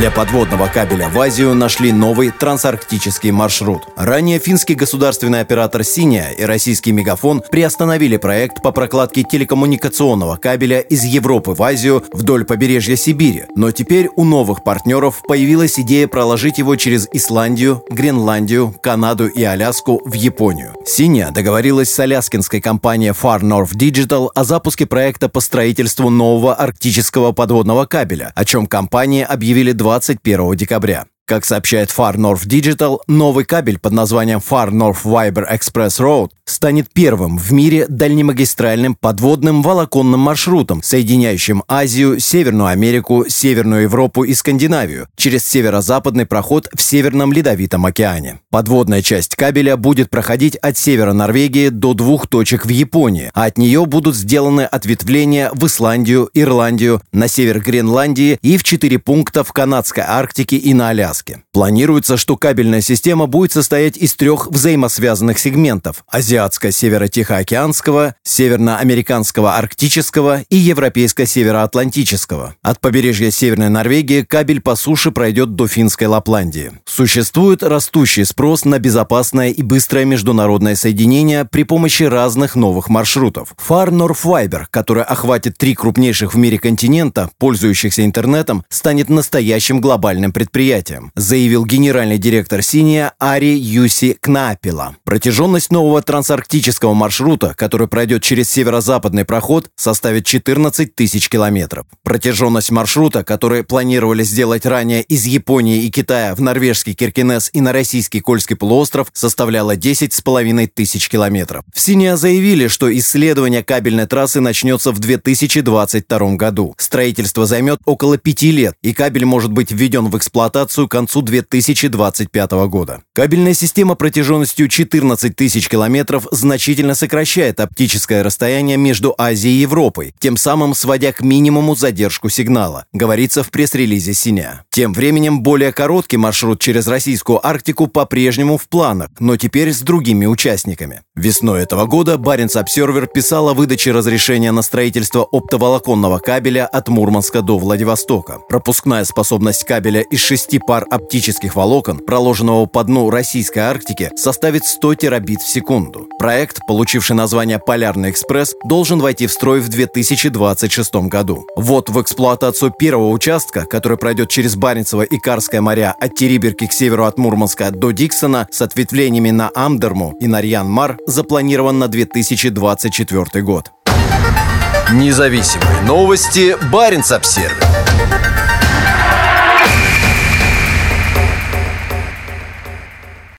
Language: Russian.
Для подводного кабеля в Азию нашли новый трансарктический маршрут. Ранее финский государственный оператор «Синия» и российский «Мегафон» приостановили проект по прокладке телекоммуникационного кабеля из Европы в Азию вдоль побережья Сибири. Но теперь у новых партнеров появилась идея проложить его через Исландию, Гренландию, Канаду и Аляску в Японию. «Синия» договорилась с аляскинской компанией Far North Digital о запуске проекта по строительству нового арктического подводного кабеля, о чем компании объявили 2 21 декабря. Как сообщает Far North Digital, новый кабель под названием Far North Fiber Express Road станет первым в мире дальнемагистральным подводным волоконным маршрутом, соединяющим Азию, Северную Америку, Северную Европу и Скандинавию через северо-западный проход в Северном Ледовитом океане. Подводная часть кабеля будет проходить от севера Норвегии до двух точек в Японии, а от нее будут сделаны ответвления в Исландию, Ирландию, на север Гренландии и в четыре пункта в Канадской Арктике и на Аляске. Аляске. Планируется, что кабельная система будет состоять из трех взаимосвязанных сегментов – азиатско-северо-тихоокеанского, северноамериканского арктического и европейско-североатлантического. От побережья Северной Норвегии кабель по суше пройдет до финской Лапландии. Существует растущий спрос на безопасное и быстрое международное соединение при помощи разных новых маршрутов. North Fiber, который охватит три крупнейших в мире континента, пользующихся интернетом, станет настоящим глобальным предприятием заявил генеральный директор «Синия» Ари Юси Кнапила. Протяженность нового трансарктического маршрута, который пройдет через северо-западный проход, составит 14 тысяч километров. Протяженность маршрута, который планировали сделать ранее из Японии и Китая в норвежский Киркинес и на российский Кольский полуостров, составляла 10,5 тысяч километров. В «Синия» заявили, что исследование кабельной трассы начнется в 2022 году. Строительство займет около пяти лет, и кабель может быть введен в эксплуатацию концу 2025 года. Кабельная система протяженностью 14 тысяч километров значительно сокращает оптическое расстояние между Азией и Европой, тем самым сводя к минимуму задержку сигнала, говорится в пресс-релизе «Синя». Тем временем более короткий маршрут через российскую Арктику по-прежнему в планах, но теперь с другими участниками. Весной этого года Баренц Обсервер писал о выдаче разрешения на строительство оптоволоконного кабеля от Мурманска до Владивостока. Пропускная способность кабеля из шести пар оптических волокон, проложенного по дну российской Арктики, составит 100 терабит в секунду. Проект, получивший название «Полярный экспресс», должен войти в строй в 2026 году. Вот в эксплуатацию первого участка, который пройдет через Баренцево и Карское моря от Териберки к северу от Мурманска до Диксона с ответвлениями на Амдерму и Нарьян-Мар, запланирован на 2024 год. Независимые новости. Барин обсервис